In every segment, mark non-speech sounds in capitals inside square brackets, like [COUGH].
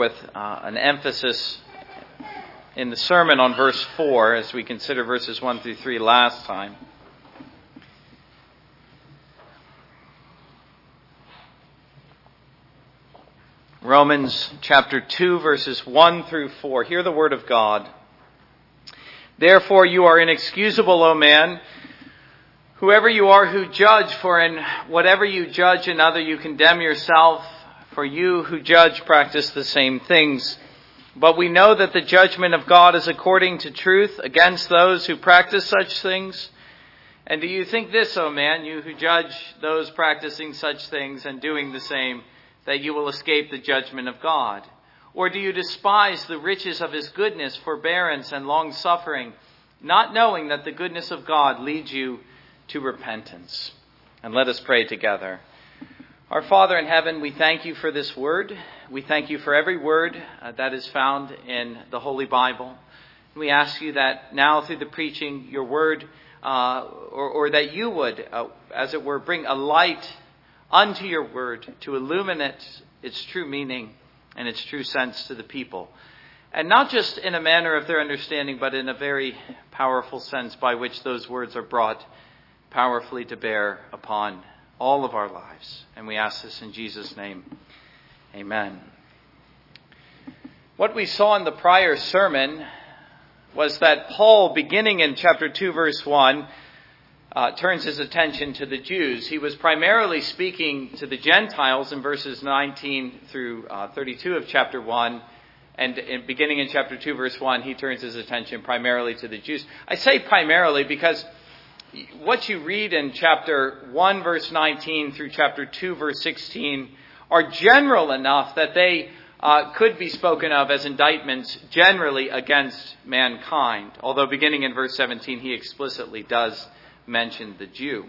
with uh, an emphasis in the sermon on verse 4 as we consider verses 1 through 3 last time. Romans chapter 2, verses 1 through 4. Hear the word of God. Therefore, you are inexcusable, O man, whoever you are who judge, for in whatever you judge another, you condemn yourself, for you who judge practice the same things. But we know that the judgment of God is according to truth against those who practice such things. And do you think this, O man, you who judge those practicing such things and doing the same, that you will escape the judgment of God? Or do you despise the riches of his goodness, forbearance, and long suffering, not knowing that the goodness of God leads you to repentance? And let us pray together. Our Father in heaven, we thank you for this word. We thank you for every word uh, that is found in the Holy Bible. We ask you that now through the preaching, your word, uh, or, or, that you would, uh, as it were, bring a light unto your word to illuminate its true meaning and its true sense to the people. And not just in a manner of their understanding, but in a very powerful sense by which those words are brought powerfully to bear upon all of our lives. And we ask this in Jesus' name. Amen. What we saw in the prior sermon was that Paul, beginning in chapter 2, verse 1, uh, turns his attention to the Jews. He was primarily speaking to the Gentiles in verses 19 through uh, 32 of chapter 1. And in, beginning in chapter 2, verse 1, he turns his attention primarily to the Jews. I say primarily because what you read in chapter 1, verse 19 through chapter 2, verse 16 are general enough that they uh, could be spoken of as indictments generally against mankind. Although beginning in verse 17, he explicitly does mention the Jew.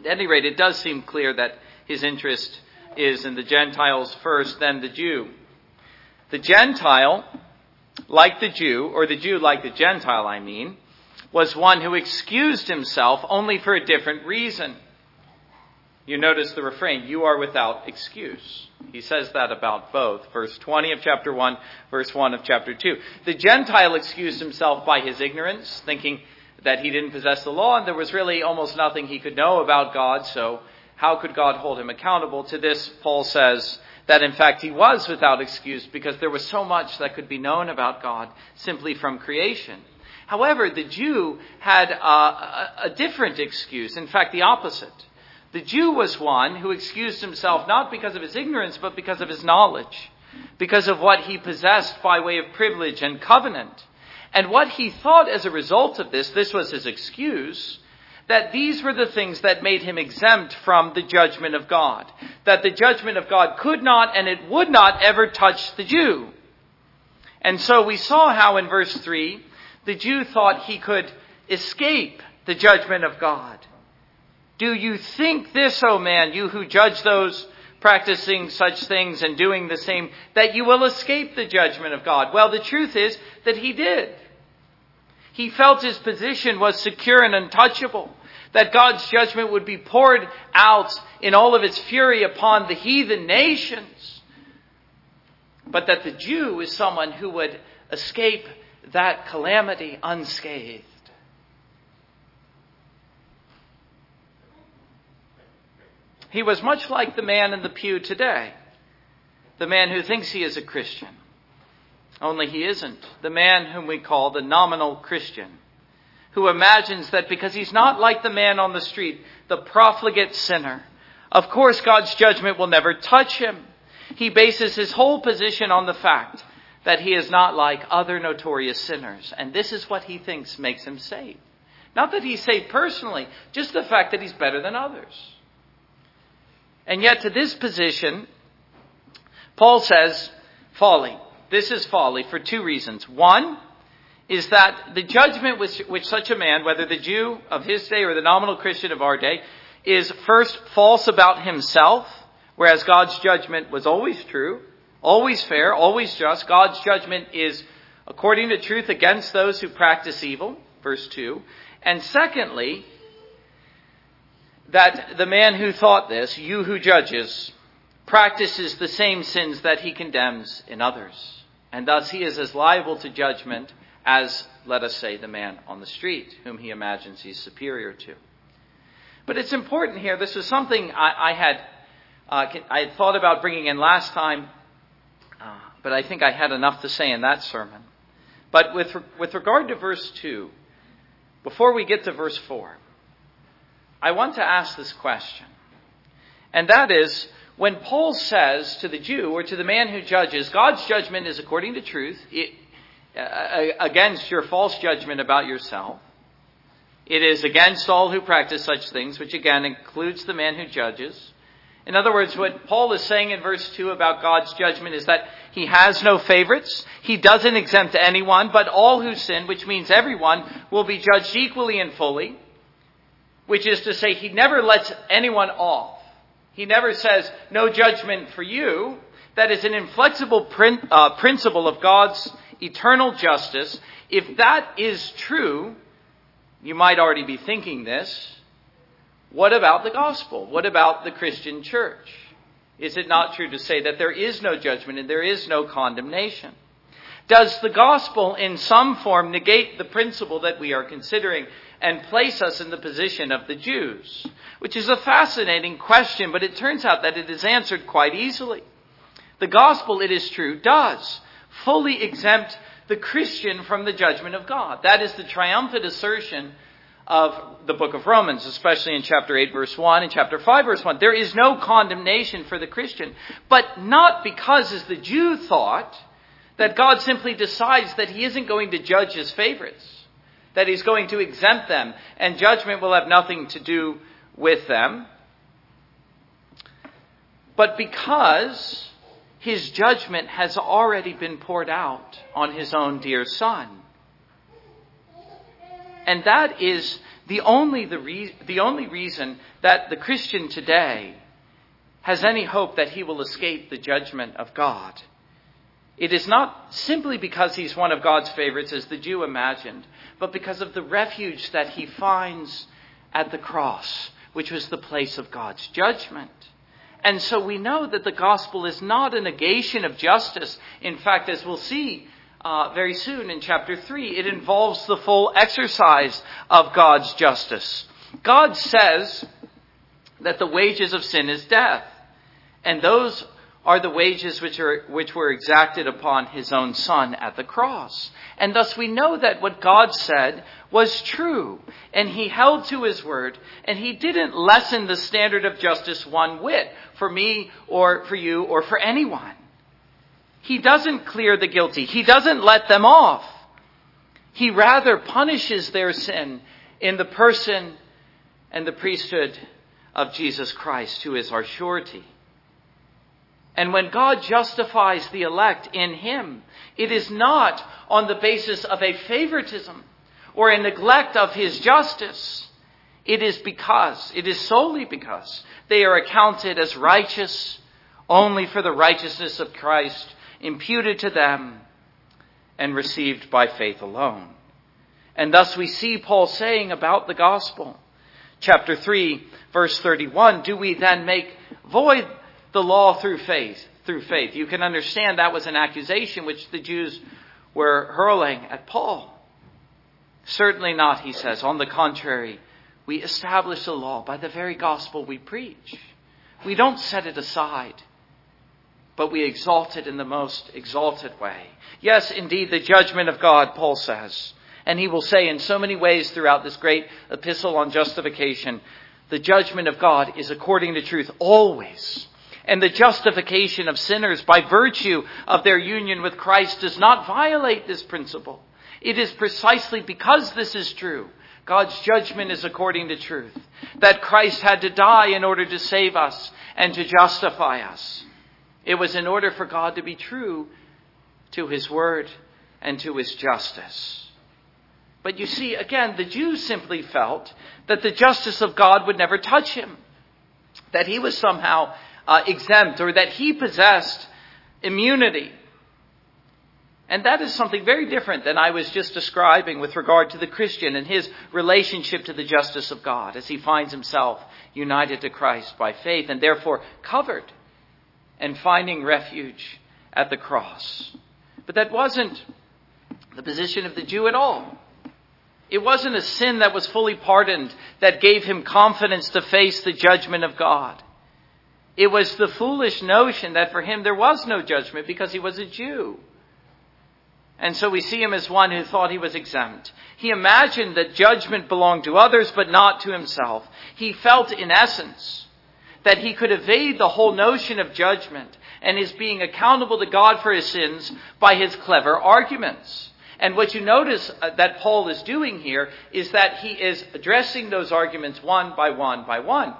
At any rate, it does seem clear that his interest is in the Gentiles first, then the Jew. The Gentile, like the Jew, or the Jew like the Gentile, I mean, was one who excused himself only for a different reason. You notice the refrain, you are without excuse. He says that about both. Verse 20 of chapter 1, verse 1 of chapter 2. The Gentile excused himself by his ignorance, thinking that he didn't possess the law and there was really almost nothing he could know about God, so how could God hold him accountable? To this, Paul says that in fact he was without excuse because there was so much that could be known about God simply from creation. However, the Jew had a, a, a different excuse, in fact, the opposite. The Jew was one who excused himself not because of his ignorance, but because of his knowledge, because of what he possessed by way of privilege and covenant. And what he thought as a result of this, this was his excuse, that these were the things that made him exempt from the judgment of God. That the judgment of God could not and it would not ever touch the Jew. And so we saw how in verse 3, the Jew thought he could escape the judgment of God. Do you think this, O oh man, you who judge those practicing such things and doing the same, that you will escape the judgment of God. Well, the truth is that he did. He felt his position was secure and untouchable, that God's judgment would be poured out in all of its fury upon the heathen nations, but that the Jew is someone who would escape that calamity unscathed. He was much like the man in the pew today, the man who thinks he is a Christian. Only he isn't. The man whom we call the nominal Christian, who imagines that because he's not like the man on the street, the profligate sinner, of course God's judgment will never touch him. He bases his whole position on the fact that he is not like other notorious sinners. And this is what he thinks makes him safe. Not that he's saved personally, just the fact that he's better than others. And yet, to this position, Paul says, folly. This is folly for two reasons. One is that the judgment which, which such a man, whether the Jew of his day or the nominal Christian of our day, is first false about himself, whereas God's judgment was always true, always fair, always just. God's judgment is according to truth against those who practice evil, verse 2. And secondly, that the man who thought this, you who judges, practices the same sins that he condemns in others. And thus he is as liable to judgment as, let us say, the man on the street, whom he imagines he's superior to. But it's important here. This was something I, I had uh, I had thought about bringing in last time, but I think I had enough to say in that sermon. But with with regard to verse two, before we get to verse four, I want to ask this question, and that is when Paul says to the Jew or to the man who judges, God's judgment is according to truth it, uh, against your false judgment about yourself. It is against all who practice such things, which again includes the man who judges. In other words, what Paul is saying in verse 2 about God's judgment is that he has no favorites. He doesn't exempt anyone, but all who sin, which means everyone, will be judged equally and fully. Which is to say, he never lets anyone off. He never says, no judgment for you. That is an inflexible uh, principle of God's eternal justice. If that is true, you might already be thinking this. What about the gospel? What about the Christian church? Is it not true to say that there is no judgment and there is no condemnation? Does the gospel in some form negate the principle that we are considering and place us in the position of the Jews? Which is a fascinating question, but it turns out that it is answered quite easily. The gospel, it is true, does fully exempt the Christian from the judgment of God. That is the triumphant assertion of the book of Romans, especially in chapter 8 verse 1 and chapter 5 verse 1. There is no condemnation for the Christian, but not because, as the Jew thought, that God simply decides that he isn't going to judge his favorites, that he's going to exempt them, and judgment will have nothing to do with them. But because his judgment has already been poured out on his own dear son. And that is the only, the, re- the only reason that the Christian today has any hope that he will escape the judgment of God. It is not simply because he's one of God's favorites, as the Jew imagined, but because of the refuge that he finds at the cross, which was the place of God's judgment. And so we know that the gospel is not a negation of justice. In fact, as we'll see, uh, very soon in chapter 3. It involves the full exercise of God's justice. God says that the wages of sin is death, and those are the wages which, are, which were exacted upon his own son at the cross. And thus we know that what God said was true, and he held to his word, and he didn't lessen the standard of justice one whit for me or for you or for anyone. He doesn't clear the guilty. He doesn't let them off. He rather punishes their sin in the person and the priesthood of Jesus Christ, who is our surety. And when God justifies the elect in Him, it is not on the basis of a favoritism or a neglect of His justice. It is because, it is solely because they are accounted as righteous only for the righteousness of Christ imputed to them and received by faith alone. And thus we see Paul saying about the gospel, chapter 3, verse 31, do we then make void the law through faith? Through faith. You can understand that was an accusation which the Jews were hurling at Paul. Certainly not, he says. On the contrary, we establish the law by the very gospel we preach. We don't set it aside but we exalt it in the most exalted way. Yes, indeed, the judgment of God, Paul says. And he will say in so many ways throughout this great epistle on justification, the judgment of God is according to truth always. And the justification of sinners by virtue of their union with Christ does not violate this principle. It is precisely because this is true. God's judgment is according to truth. That Christ had to die in order to save us and to justify us. It was in order for God to be true to his word and to his justice. But you see, again, the Jews simply felt that the justice of God would never touch him, that he was somehow uh, exempt or that he possessed immunity. And that is something very different than I was just describing with regard to the Christian and his relationship to the justice of God as he finds himself united to Christ by faith and therefore covered and finding refuge at the cross. But that wasn't the position of the Jew at all. It wasn't a sin that was fully pardoned that gave him confidence to face the judgment of God. It was the foolish notion that for him there was no judgment because he was a Jew. And so we see him as one who thought he was exempt. He imagined that judgment belonged to others but not to himself. He felt in essence that he could evade the whole notion of judgment and his being accountable to God for his sins by his clever arguments. And what you notice uh, that Paul is doing here is that he is addressing those arguments one by one by one.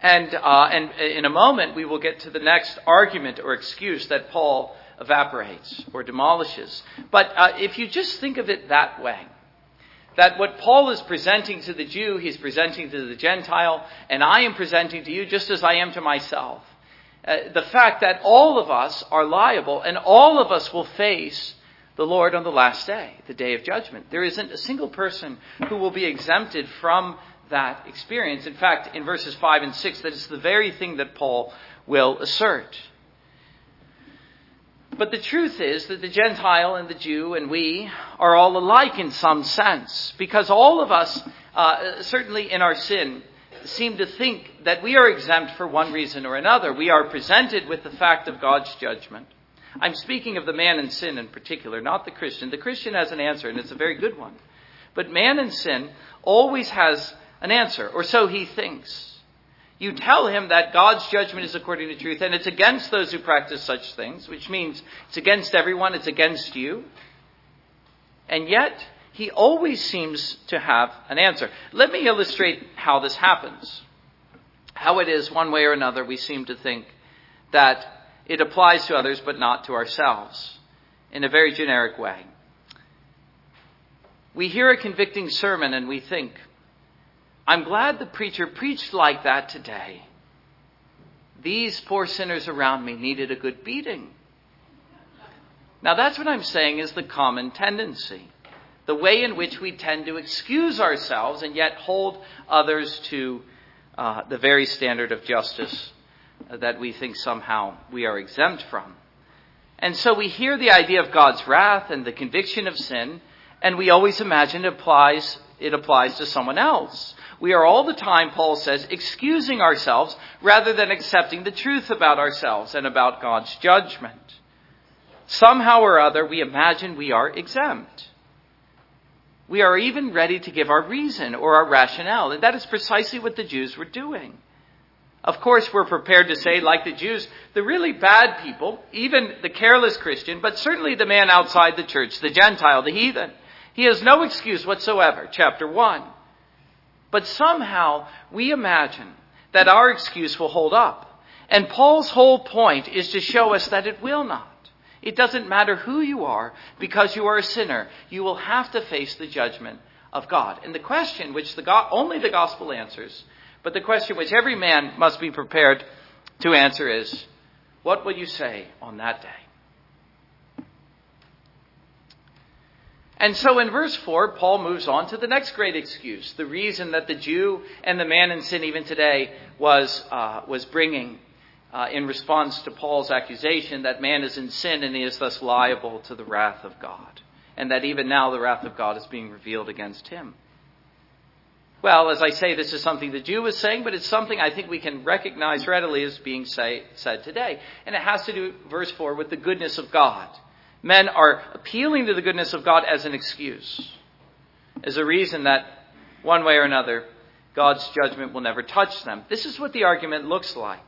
And, uh, and in a moment, we will get to the next argument or excuse that Paul evaporates or demolishes. But uh, if you just think of it that way, that what Paul is presenting to the Jew, he's presenting to the Gentile, and I am presenting to you just as I am to myself. Uh, the fact that all of us are liable and all of us will face the Lord on the last day, the day of judgment. There isn't a single person who will be exempted from that experience. In fact, in verses 5 and 6, that is the very thing that Paul will assert. But the truth is that the Gentile and the Jew and we are all alike in some sense, because all of us, uh, certainly in our sin, seem to think that we are exempt for one reason or another. We are presented with the fact of God's judgment. I'm speaking of the man in sin in particular, not the Christian. The Christian has an answer, and it's a very good one. But man in sin always has an answer, or so he thinks. You tell him that God's judgment is according to truth, and it's against those who practice such things, which means it's against everyone, it's against you. And yet, he always seems to have an answer. Let me illustrate how this happens. How it is, one way or another, we seem to think that it applies to others but not to ourselves in a very generic way. We hear a convicting sermon and we think, I'm glad the preacher preached like that today. These poor sinners around me needed a good beating. Now, that's what I'm saying is the common tendency. The way in which we tend to excuse ourselves and yet hold others to uh, the very standard of justice that we think somehow we are exempt from. And so we hear the idea of God's wrath and the conviction of sin, and we always imagine it applies, it applies to someone else. We are all the time, Paul says, excusing ourselves rather than accepting the truth about ourselves and about God's judgment. Somehow or other, we imagine we are exempt. We are even ready to give our reason or our rationale, and that is precisely what the Jews were doing. Of course, we're prepared to say, like the Jews, the really bad people, even the careless Christian, but certainly the man outside the church, the Gentile, the heathen, he has no excuse whatsoever. Chapter 1. But somehow we imagine that our excuse will hold up. And Paul's whole point is to show us that it will not. It doesn't matter who you are, because you are a sinner, you will have to face the judgment of God. And the question which the go- only the gospel answers, but the question which every man must be prepared to answer is, what will you say on that day? And so in verse 4, Paul moves on to the next great excuse, the reason that the Jew and the man in sin even today was, uh, was bringing uh, in response to Paul's accusation that man is in sin and he is thus liable to the wrath of God, and that even now the wrath of God is being revealed against him. Well, as I say, this is something the Jew was saying, but it's something I think we can recognize readily as being say, said today. And it has to do, verse 4, with the goodness of God men are appealing to the goodness of God as an excuse, as a reason that one way or another, God's judgment will never touch them. This is what the argument looks like.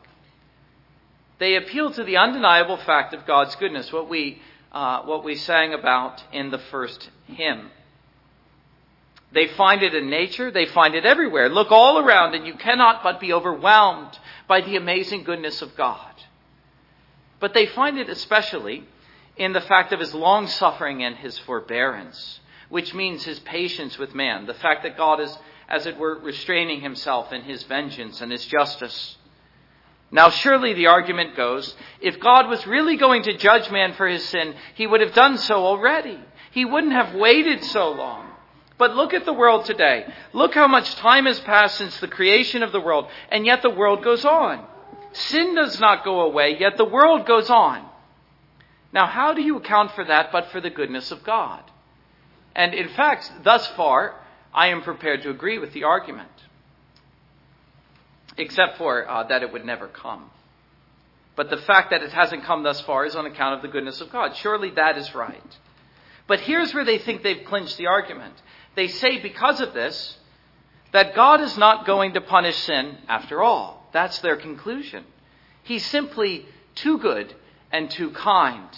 They appeal to the undeniable fact of God's goodness, what we, uh, what we sang about in the first hymn. They find it in nature, they find it everywhere. Look all around, and you cannot but be overwhelmed by the amazing goodness of God. But they find it especially in the fact of his long suffering and his forbearance, which means his patience with man, the fact that God is, as it were, restraining himself in his vengeance and his justice. Now, surely the argument goes if God was really going to judge man for his sin, he would have done so already. He wouldn't have waited so long. But look at the world today. Look how much time has passed since the creation of the world, and yet the world goes on. sin does not go away, yet the world goes on. Now, how do you account for that but for the goodness of God? And in fact, thus far, I am prepared to agree with the argument, except for uh, that it would never come. But the fact that it hasn't come thus far is on account of the goodness of God. Surely that is right. But here's where they think they've clinched the argument. They say because of this, that God is not going to punish sin after all. That's their conclusion. He's simply too good and too kind.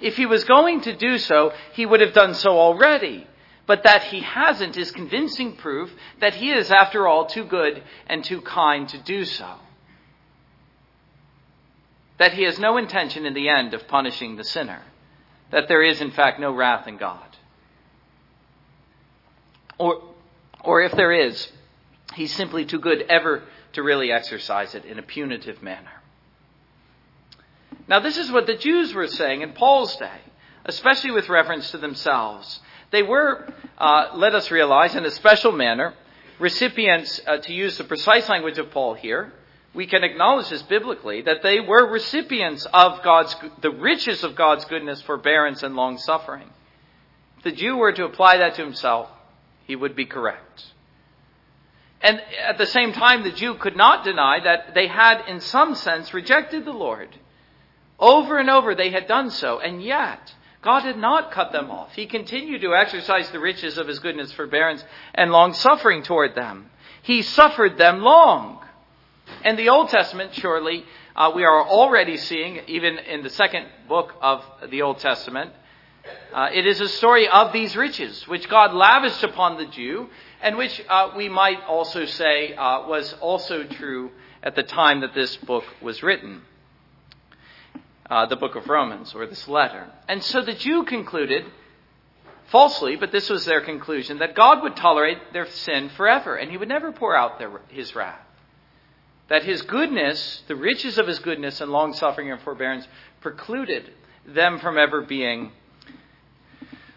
If he was going to do so, he would have done so already. But that he hasn't is convincing proof that he is, after all, too good and too kind to do so. That he has no intention in the end of punishing the sinner. That there is, in fact, no wrath in God. Or, or if there is, he's simply too good ever to really exercise it in a punitive manner. Now, this is what the Jews were saying in Paul's day, especially with reference to themselves. They were, uh, let us realize, in a special manner, recipients, uh, to use the precise language of Paul here, we can acknowledge this biblically, that they were recipients of God's, the riches of God's goodness, forbearance, and long suffering. If the Jew were to apply that to himself, he would be correct. And at the same time, the Jew could not deny that they had, in some sense, rejected the Lord. Over and over they had done so, and yet God had not cut them off. He continued to exercise the riches of his goodness, forbearance, and long suffering toward them. He suffered them long. And the Old Testament, surely, uh, we are already seeing, even in the second book of the Old Testament, uh, it is a story of these riches, which God lavished upon the Jew, and which uh, we might also say uh, was also true at the time that this book was written uh, the book of Romans or this letter. And so the Jew concluded, falsely, but this was their conclusion, that God would tolerate their sin forever and he would never pour out their, his wrath. That his goodness, the riches of his goodness and long suffering and forbearance, precluded them from ever being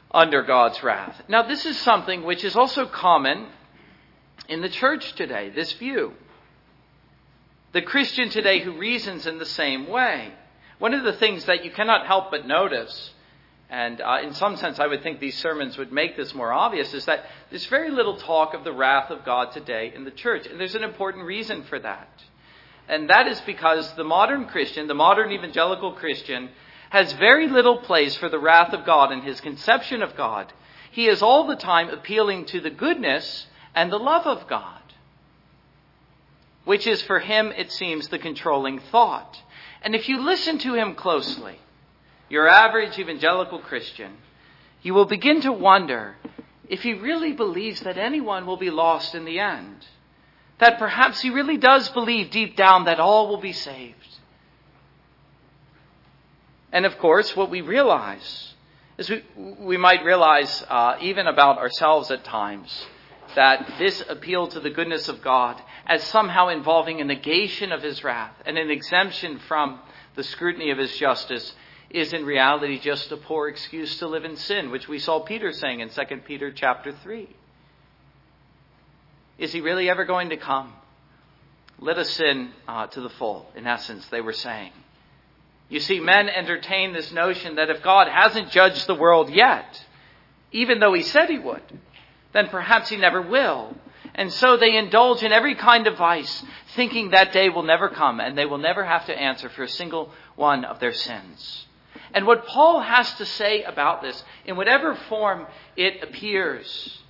under God's wrath. Now, this is something which is also common in the church today, this view. The Christian today who reasons in the same way. One of the things that you cannot help but notice, and uh, in some sense I would think these sermons would make this more obvious, is that there's very little talk of the wrath of God today in the church. And there's an important reason for that. And that is because the modern Christian, the modern evangelical Christian, has very little place for the wrath of God in his conception of God. He is all the time appealing to the goodness and the love of God, which is for him, it seems, the controlling thought. And if you listen to him closely, your average evangelical Christian, you will begin to wonder if he really believes that anyone will be lost in the end. That perhaps he really does believe deep down that all will be saved. And of course, what we realize is we, we might realize, uh, even about ourselves at times, that this appeal to the goodness of God as somehow involving a negation of his wrath and an exemption from the scrutiny of his justice is in reality just a poor excuse to live in sin, which we saw Peter saying in 2 Peter chapter 3. Is he really ever going to come? Let us sin uh, to the full, in essence, they were saying. You see, men entertain this notion that if God hasn't judged the world yet, even though he said he would, then perhaps he never will. And so they indulge in every kind of vice, thinking that day will never come and they will never have to answer for a single one of their sins. And what Paul has to say about this, in whatever form it appears,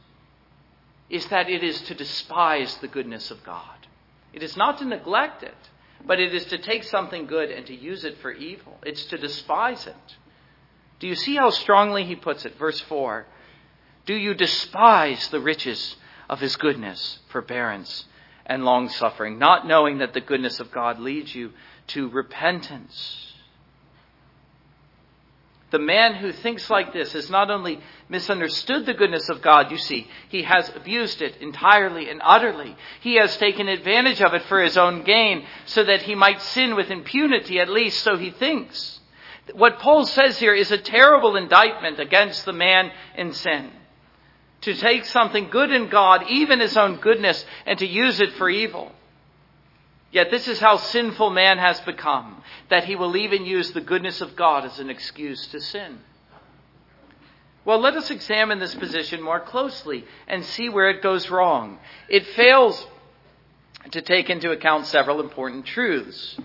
is that it is to despise the goodness of God. It is not to neglect it, but it is to take something good and to use it for evil. It's to despise it. Do you see how strongly he puts it? Verse 4 Do you despise the riches of his goodness, forbearance, and long suffering, not knowing that the goodness of God leads you to repentance. The man who thinks like this has not only misunderstood the goodness of God, you see, he has abused it entirely and utterly. He has taken advantage of it for his own gain so that he might sin with impunity, at least so he thinks. What Paul says here is a terrible indictment against the man in sin to take something good in God, even his own goodness, and to use it for evil. Yet this is how sinful man has become, that he will even use the goodness of God as an excuse to sin. Well, let us examine this position more closely and see where it goes wrong. It fails to take into account several important truths.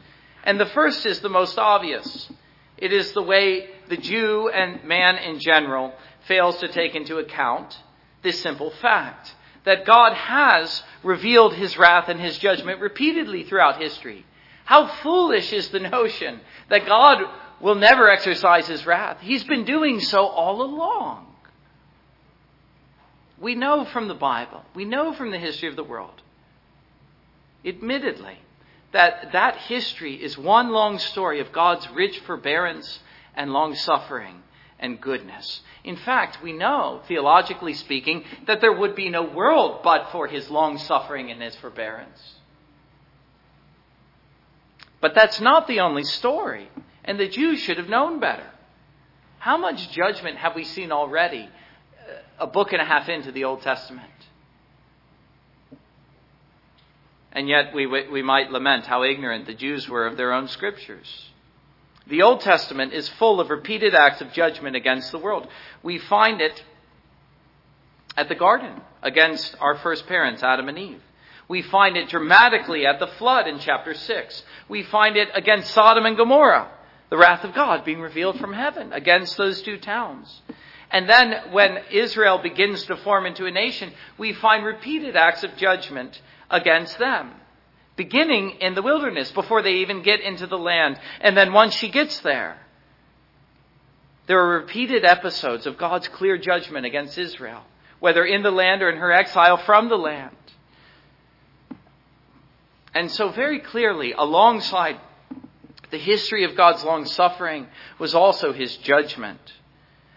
And the first is the most obvious. It is the way the Jew and man in general fails to take into account this simple fact that God has revealed his wrath and his judgment repeatedly throughout history. How foolish is the notion that God will never exercise his wrath. He's been doing so all along. We know from the Bible, we know from the history of the world, admittedly, that that history is one long story of God's rich forbearance and long suffering and goodness. In fact, we know, theologically speaking, that there would be no world but for his long suffering and his forbearance. But that's not the only story, and the Jews should have known better. How much judgment have we seen already, uh, a book and a half into the Old Testament? And yet we, we might lament how ignorant the Jews were of their own scriptures. The Old Testament is full of repeated acts of judgment against the world. We find it at the garden against our first parents, Adam and Eve. We find it dramatically at the flood in chapter 6. We find it against Sodom and Gomorrah, the wrath of God being revealed from heaven against those two towns. And then when Israel begins to form into a nation, we find repeated acts of judgment against them beginning in the wilderness before they even get into the land. And then once she gets there, there are repeated episodes of God's clear judgment against Israel, whether in the land or in her exile from the land. And so, very clearly, alongside the history of God's long suffering was also his judgment.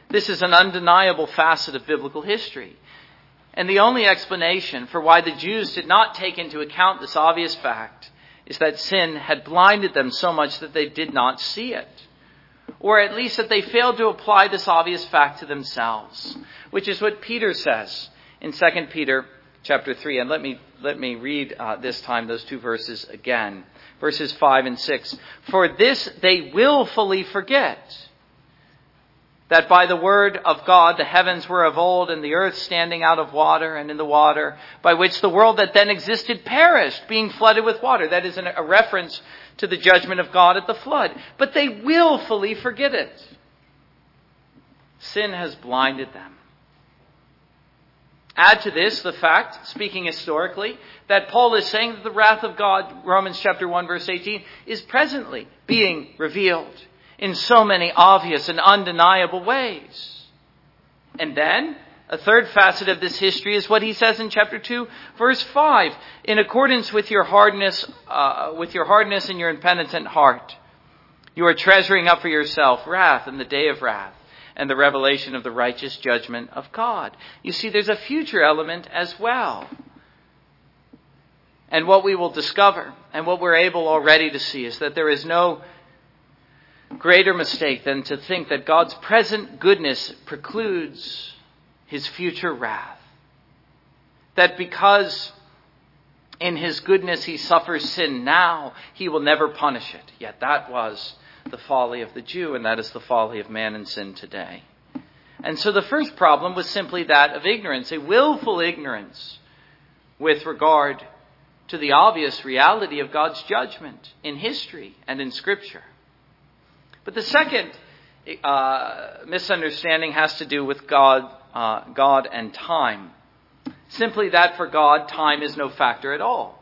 This is an undeniable facet of biblical history. And the only explanation for why the Jews did not take into account this obvious fact is that sin had blinded them so much that they did not see it. Or at least that they failed to apply this obvious fact to themselves, which is what Peter says in 2 Peter chapter 3. And let me, let me read uh, this time those two verses again. Verses 5 and 6. For this they willfully forget that by the word of God the heavens were of old and the earth standing out of water and in the water, by which the world that then existed perished, being flooded with water. That is a reference to the judgment of God at the flood. But they willfully forget it. Sin has blinded them. Add to this the fact, speaking historically, that Paul is saying that the wrath of God, Romans chapter 1 verse 18, is presently being revealed in so many obvious and undeniable ways. And then, a third facet of this history is what he says in chapter 2, verse 5. In accordance with your hardness, uh, with your hardness and your impenitent heart, you are treasuring up for yourself wrath in the day of wrath and the revelation of the righteous judgment of God. You see, there's a future element as well. And what we will discover, and what we're able already to see, is that there is no greater mistake than to think that God's present goodness precludes his future wrath. That because in his goodness he suffers sin now, he will never punish it. Yet that was the folly of the Jew, and that is the folly of man and sin today. And so the first problem was simply that of ignorance, a willful ignorance with regard to the obvious reality of God's judgment in history and in Scripture. But the second uh, misunderstanding has to do with God, uh, God and time. Simply that for God, time is no factor at all.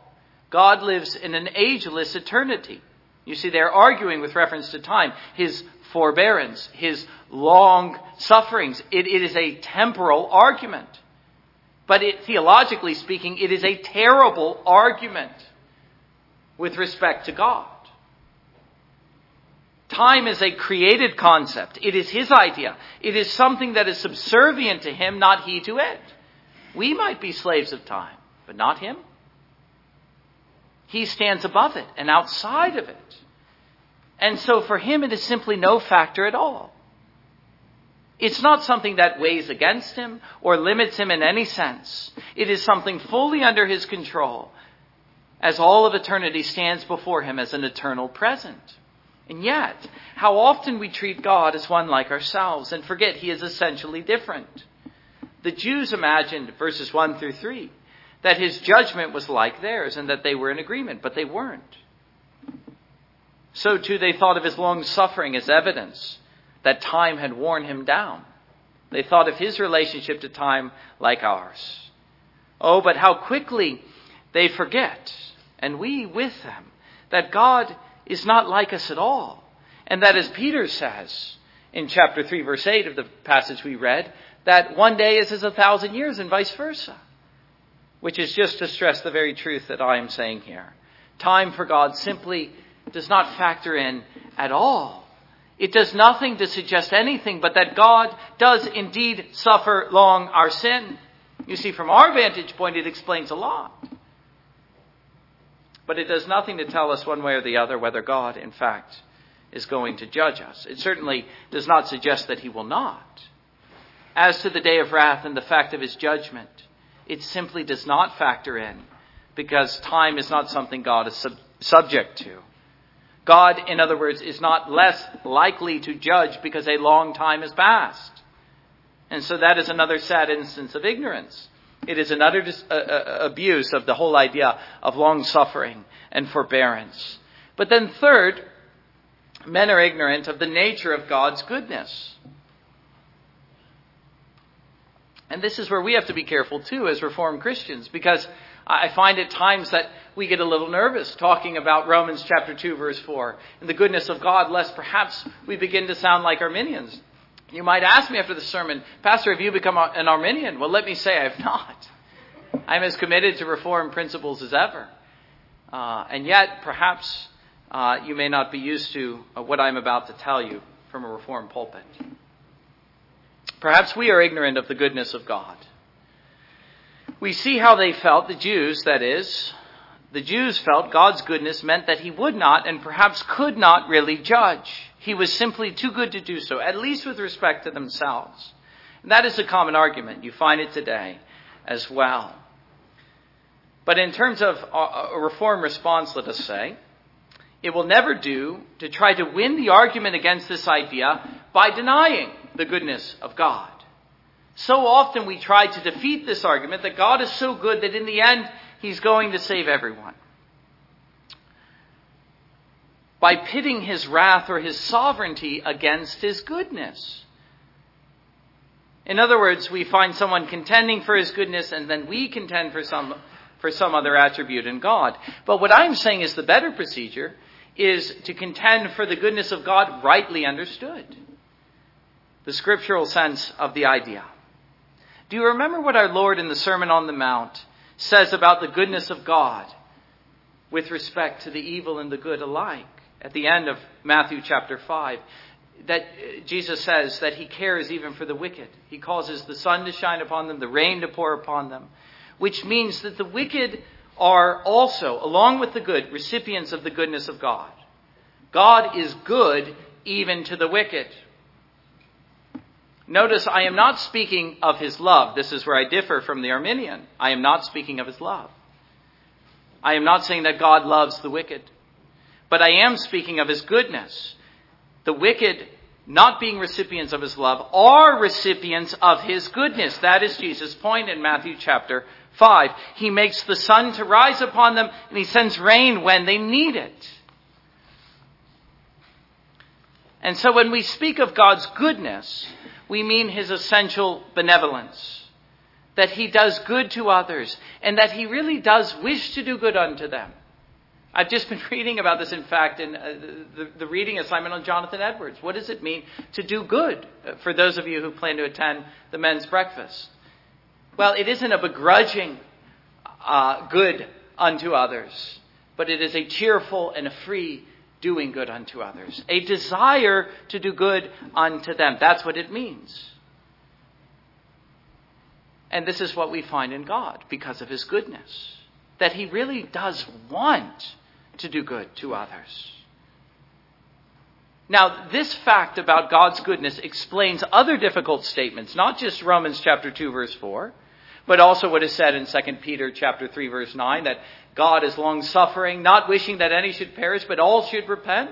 God lives in an ageless eternity. You see, they're arguing with reference to time. His forbearance, his long sufferings. It, it is a temporal argument. But it, theologically speaking, it is a terrible argument with respect to God. Time is a created concept. It is his idea. It is something that is subservient to him, not he to it. We might be slaves of time, but not him. He stands above it and outside of it. And so for him, it is simply no factor at all. It's not something that weighs against him or limits him in any sense. It is something fully under his control as all of eternity stands before him as an eternal present. And yet, how often we treat God as one like ourselves and forget he is essentially different. The Jews imagined, verses 1 through 3, that his judgment was like theirs and that they were in agreement, but they weren't. So too they thought of his long suffering as evidence that time had worn him down. They thought of his relationship to time like ours. Oh, but how quickly they forget, and we with them, that God is not like us at all. And that as Peter says in chapter 3 verse 8 of the passage we read, that one day is as a thousand years and vice versa. Which is just to stress the very truth that I am saying here. Time for God simply does not factor in at all. It does nothing to suggest anything but that God does indeed suffer long our sin. You see, from our vantage point, it explains a lot. But it does nothing to tell us one way or the other whether God, in fact, is going to judge us. It certainly does not suggest that he will not. As to the day of wrath and the fact of his judgment, it simply does not factor in because time is not something God is sub- subject to. God, in other words, is not less likely to judge because a long time has passed. And so that is another sad instance of ignorance. It is another dis- uh, uh, abuse of the whole idea of long suffering and forbearance. But then, third, men are ignorant of the nature of God's goodness. And this is where we have to be careful too as Reformed Christians because I find at times that we get a little nervous talking about Romans chapter 2 verse 4 and the goodness of God lest perhaps we begin to sound like Arminians. You might ask me after the sermon, Pastor, have you become an Arminian? Well, let me say I have not. I'm as committed to Reformed principles as ever. Uh, and yet, perhaps uh, you may not be used to uh, what I'm about to tell you from a Reformed pulpit. Perhaps we are ignorant of the goodness of God. We see how they felt, the Jews, that is. The Jews felt God's goodness meant that he would not and perhaps could not really judge. He was simply too good to do so, at least with respect to themselves. And that is a common argument. You find it today as well. But in terms of uh, a reform response, let us say, it will never do to try to win the argument against this idea by denying the goodness of God. So often we try to defeat this argument that God is so good that in the end, He's going to save everyone. By pitting His wrath or His sovereignty against His goodness. In other words, we find someone contending for His goodness and then we contend for some, for some other attribute in God. But what I'm saying is the better procedure is to contend for the goodness of God rightly understood the scriptural sense of the idea. Do you remember what our Lord in the Sermon on the Mount says about the goodness of God with respect to the evil and the good alike? At the end of Matthew chapter 5, that Jesus says that he cares even for the wicked. He causes the sun to shine upon them, the rain to pour upon them, which means that the wicked are also, along with the good, recipients of the goodness of God. God is good even to the wicked. Notice I am not speaking of his love. This is where I differ from the Arminian. I am not speaking of his love. I am not saying that God loves the wicked. But I am speaking of his goodness. The wicked, not being recipients of his love, are recipients of his goodness. That is Jesus' point in Matthew chapter 5. He makes the sun to rise upon them and he sends rain when they need it. And so when we speak of God's goodness, we mean his essential benevolence. That he does good to others, and that he really does wish to do good unto them. I've just been [LAUGHS] reading about this, in fact, in uh, the, the, reading assignment on Jonathan Edwards. What does it mean to do good uh, for those of you who plan to attend the men's breakfast? Well, it isn't a begrudging uh, good unto others, but it is a cheerful and a free doing good unto others, a desire to do good unto them. That's what it means. And this is what we find in God because of his goodness, that he really does want to do good to others. Now, this fact about God's goodness explains other difficult statements, not just Romans chapter 2 verse 4, but also what is said in 2 Peter chapter 3 verse 9 that God is long suffering, not wishing that any should perish, but all should repent.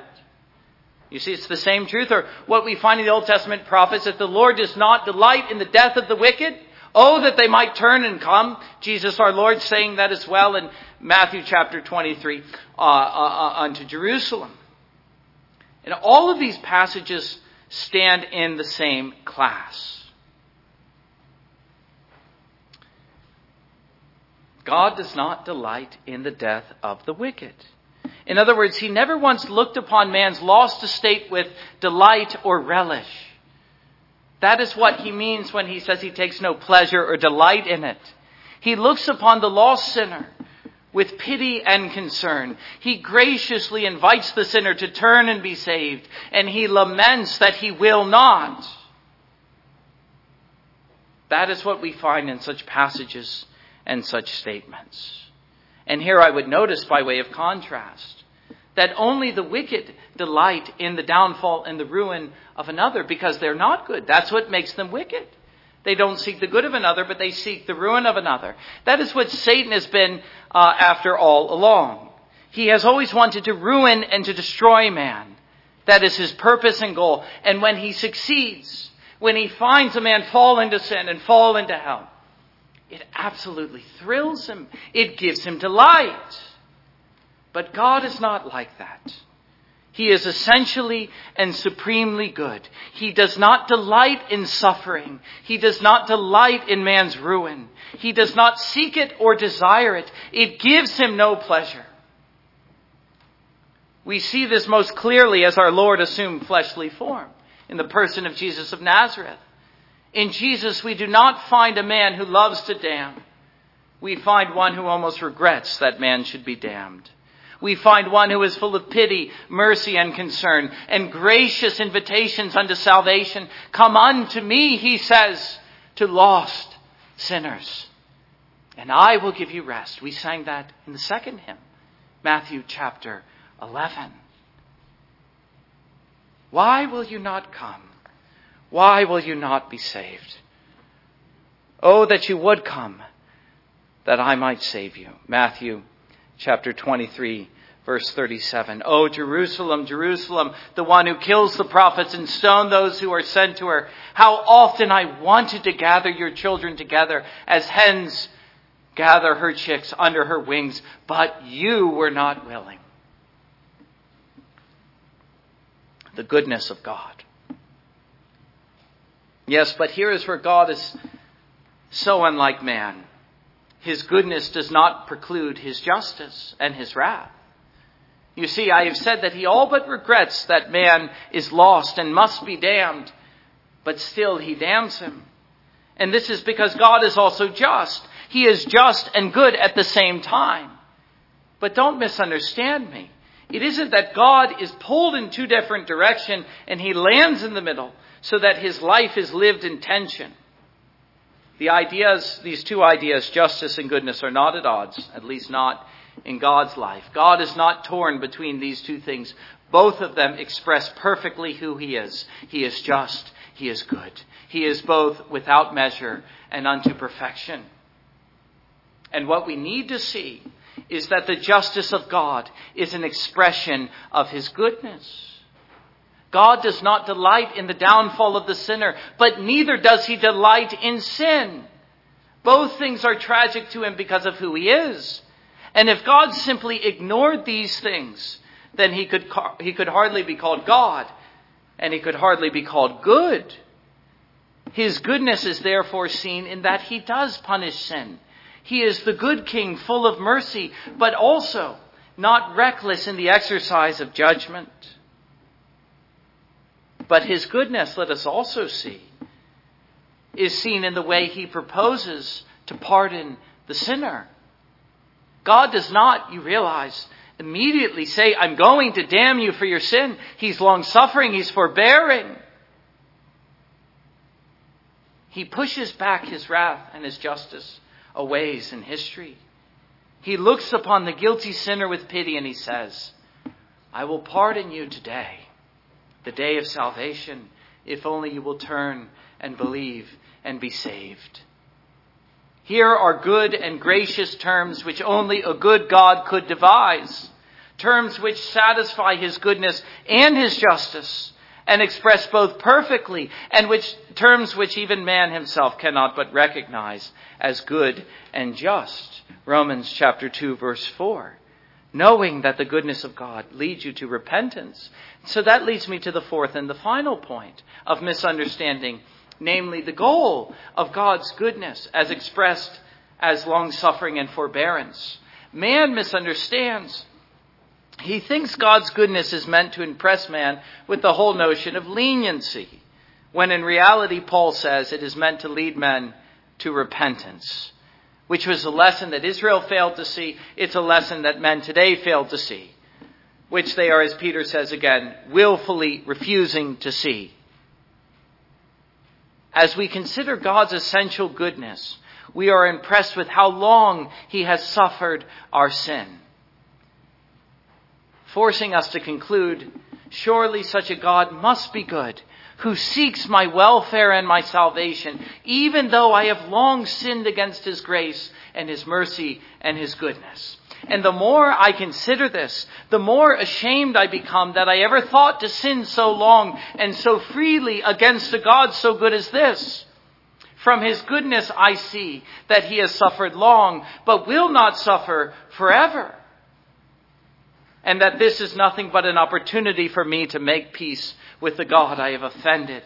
You see, it's the same truth. Or what we find in the Old Testament prophets that the Lord does not delight in the death of the wicked. Oh, that they might turn and come. Jesus our Lord saying that as well in Matthew chapter 23 uh, uh, uh, unto Jerusalem. And all of these passages stand in the same class. God does not delight in the death of the wicked. In other words, he never once looked upon man's lost estate with delight or relish. That is what he means when he says he takes no pleasure or delight in it. He looks upon the lost sinner with pity and concern. He graciously invites the sinner to turn and be saved, and he laments that he will not. That is what we find in such passages and such statements. And here I would notice, by way of contrast, that only the wicked delight in the downfall and the ruin of another because they're not good. That's what makes them wicked. They don't seek the good of another, but they seek the ruin of another. That is what Satan has been uh, after all along. He has always wanted to ruin and to destroy man. That is his purpose and goal. And when he succeeds, when he finds a man fall into sin and fall into hell, it absolutely thrills him. It gives him delight. But God is not like that. He is essentially and supremely good. He does not delight in suffering. He does not delight in man's ruin. He does not seek it or desire it. It gives him no pleasure. We see this most clearly as our Lord assumed fleshly form in the person of Jesus of Nazareth. In Jesus, we do not find a man who loves to damn. We find one who almost regrets that man should be damned. We find one who is full of pity, mercy, and concern, and gracious invitations unto salvation. Come unto me, he says, to lost sinners, and I will give you rest. We sang that in the second hymn, Matthew chapter 11. Why will you not come? Why will you not be saved? Oh, that you would come, that I might save you. Matthew chapter 23, verse 37. Oh, Jerusalem, Jerusalem, the one who kills the prophets and stone those who are sent to her. How often I wanted to gather your children together as hens gather her chicks under her wings, but you were not willing. The goodness of God. Yes, but here is where God is so unlike man. His goodness does not preclude his justice and his wrath. You see, I have said that he all but regrets that man is lost and must be damned, but still he damns him. And this is because God is also just. He is just and good at the same time. But don't misunderstand me. It isn't that God is pulled in two different directions and he lands in the middle so that his life is lived in tension. The ideas, these two ideas, justice and goodness, are not at odds, at least not in God's life. God is not torn between these two things. Both of them express perfectly who he is. He is just, he is good. He is both without measure and unto perfection. And what we need to see is that the justice of God is an expression of his goodness. God does not delight in the downfall of the sinner, but neither does he delight in sin. Both things are tragic to him because of who he is. And if God simply ignored these things, then he could, he could hardly be called God, and he could hardly be called good. His goodness is therefore seen in that he does punish sin. He is the good king, full of mercy, but also not reckless in the exercise of judgment. But his goodness, let us also see, is seen in the way he proposes to pardon the sinner. God does not, you realize, immediately say, I'm going to damn you for your sin. He's long suffering, he's forbearing. He pushes back his wrath and his justice a ways in history. He looks upon the guilty sinner with pity and he says, I will pardon you today the day of salvation, if only you will turn and believe and be saved. Here are good and gracious terms which only a good God could devise. Terms which satisfy his goodness and his justice and express both perfectly and which terms which even man himself cannot but recognize as good and just. Romans chapter 2 verse 4. Knowing that the goodness of God leads you to repentance. So that leads me to the fourth and the final point of misunderstanding namely the goal of God's goodness as expressed as long suffering and forbearance. Man misunderstands. He thinks God's goodness is meant to impress man with the whole notion of leniency, when in reality, Paul says it is meant to lead men to repentance, which was a lesson that Israel failed to see. It's a lesson that men today fail to see, which they are, as Peter says again, willfully refusing to see as we consider God's essential goodness, we are impressed with how long He has suffered our sin, forcing us to conclude surely such a God must be good, who seeks my welfare and my salvation, even though I have long sinned against His grace and His mercy and His goodness. And the more I consider this, the more ashamed I become that I ever thought to sin so long and so freely against a God so good as this. From his goodness I see that he has suffered long, but will not suffer forever. And that this is nothing but an opportunity for me to make peace with the God I have offended,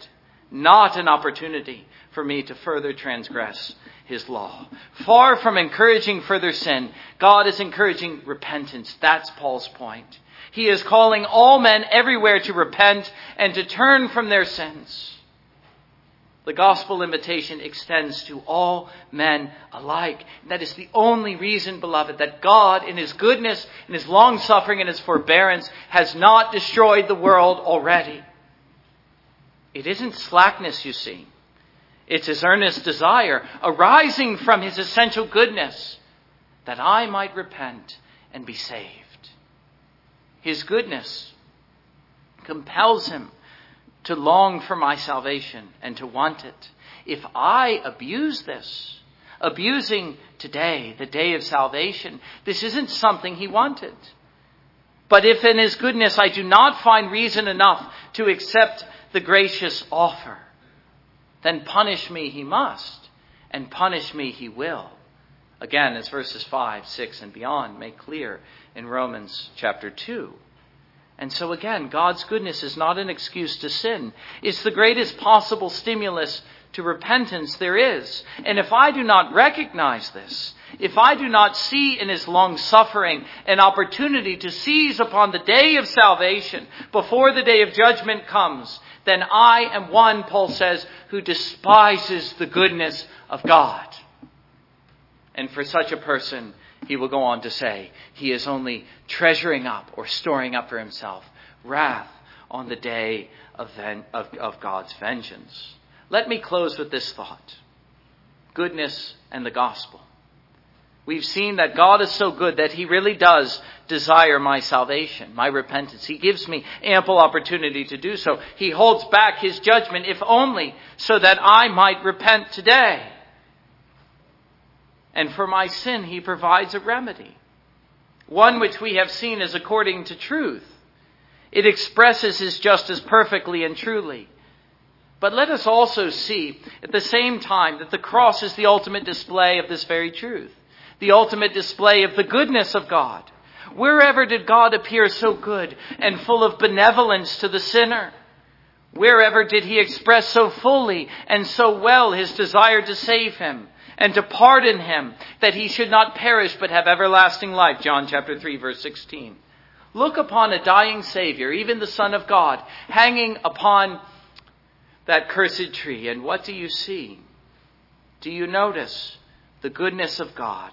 not an opportunity for me to further transgress his law. Far from encouraging further sin, God is encouraging repentance. That's Paul's point. He is calling all men everywhere to repent and to turn from their sins. The gospel invitation extends to all men alike. And That is the only reason, beloved, that God, in His goodness, in His long suffering, and His forbearance, has not destroyed the world already. It isn't slackness, you see. It's his earnest desire, arising from his essential goodness, that I might repent and be saved. His goodness compels him to long for my salvation and to want it. If I abuse this, abusing today, the day of salvation, this isn't something he wanted. But if in his goodness I do not find reason enough to accept the gracious offer, then punish me he must, and punish me he will. Again, as verses 5, 6, and beyond make clear in Romans chapter 2. And so again, God's goodness is not an excuse to sin. It's the greatest possible stimulus to repentance there is. And if I do not recognize this, if I do not see in his long suffering an opportunity to seize upon the day of salvation before the day of judgment comes, then I am one, Paul says, who despises the goodness of God. And for such a person, he will go on to say, he is only treasuring up or storing up for himself wrath on the day of, of, of God's vengeance. Let me close with this thought goodness and the gospel. We've seen that God is so good that He really does desire my salvation, my repentance. He gives me ample opportunity to do so. He holds back His judgment, if only so that I might repent today. And for my sin, He provides a remedy. One which we have seen is according to truth. It expresses His justice perfectly and truly. But let us also see at the same time that the cross is the ultimate display of this very truth the ultimate display of the goodness of God. Wherever did God appear so good and full of benevolence to the sinner? Wherever did he express so fully and so well his desire to save him and to pardon him that he should not perish but have everlasting life? John chapter 3 verse 16. Look upon a dying Savior, even the Son of God, hanging upon that cursed tree, and what do you see? Do you notice the goodness of God?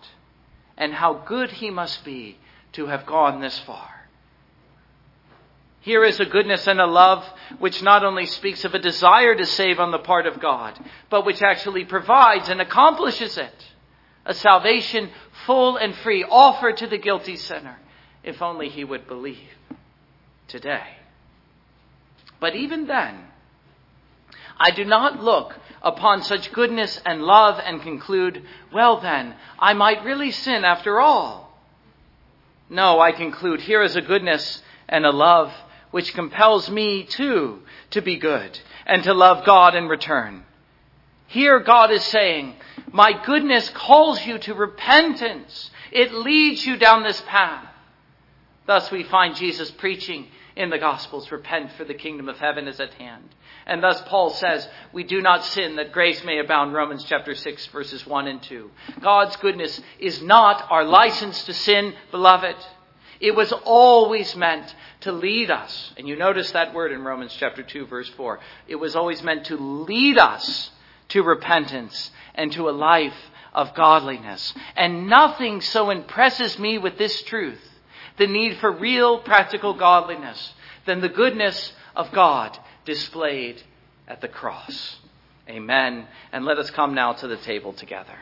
and how good he must be to have gone this far. Here is a goodness and a love which not only speaks of a desire to save on the part of God, but which actually provides and accomplishes it. A salvation full and free offered to the guilty sinner, if only he would believe today. But even then, I do not look upon such goodness and love and conclude, well then, I might really sin after all. No, I conclude, here is a goodness and a love which compels me too to be good and to love God in return. Here God is saying, my goodness calls you to repentance. It leads you down this path. Thus we find Jesus preaching in the Gospels, repent for the kingdom of heaven is at hand. And thus Paul says, we do not sin that grace may abound, Romans chapter 6 verses 1 and 2. God's goodness is not our license to sin, beloved. It was always meant to lead us. And you notice that word in Romans chapter 2 verse 4. It was always meant to lead us to repentance and to a life of godliness. And nothing so impresses me with this truth the need for real practical godliness than the goodness of God displayed at the cross. Amen. And let us come now to the table together.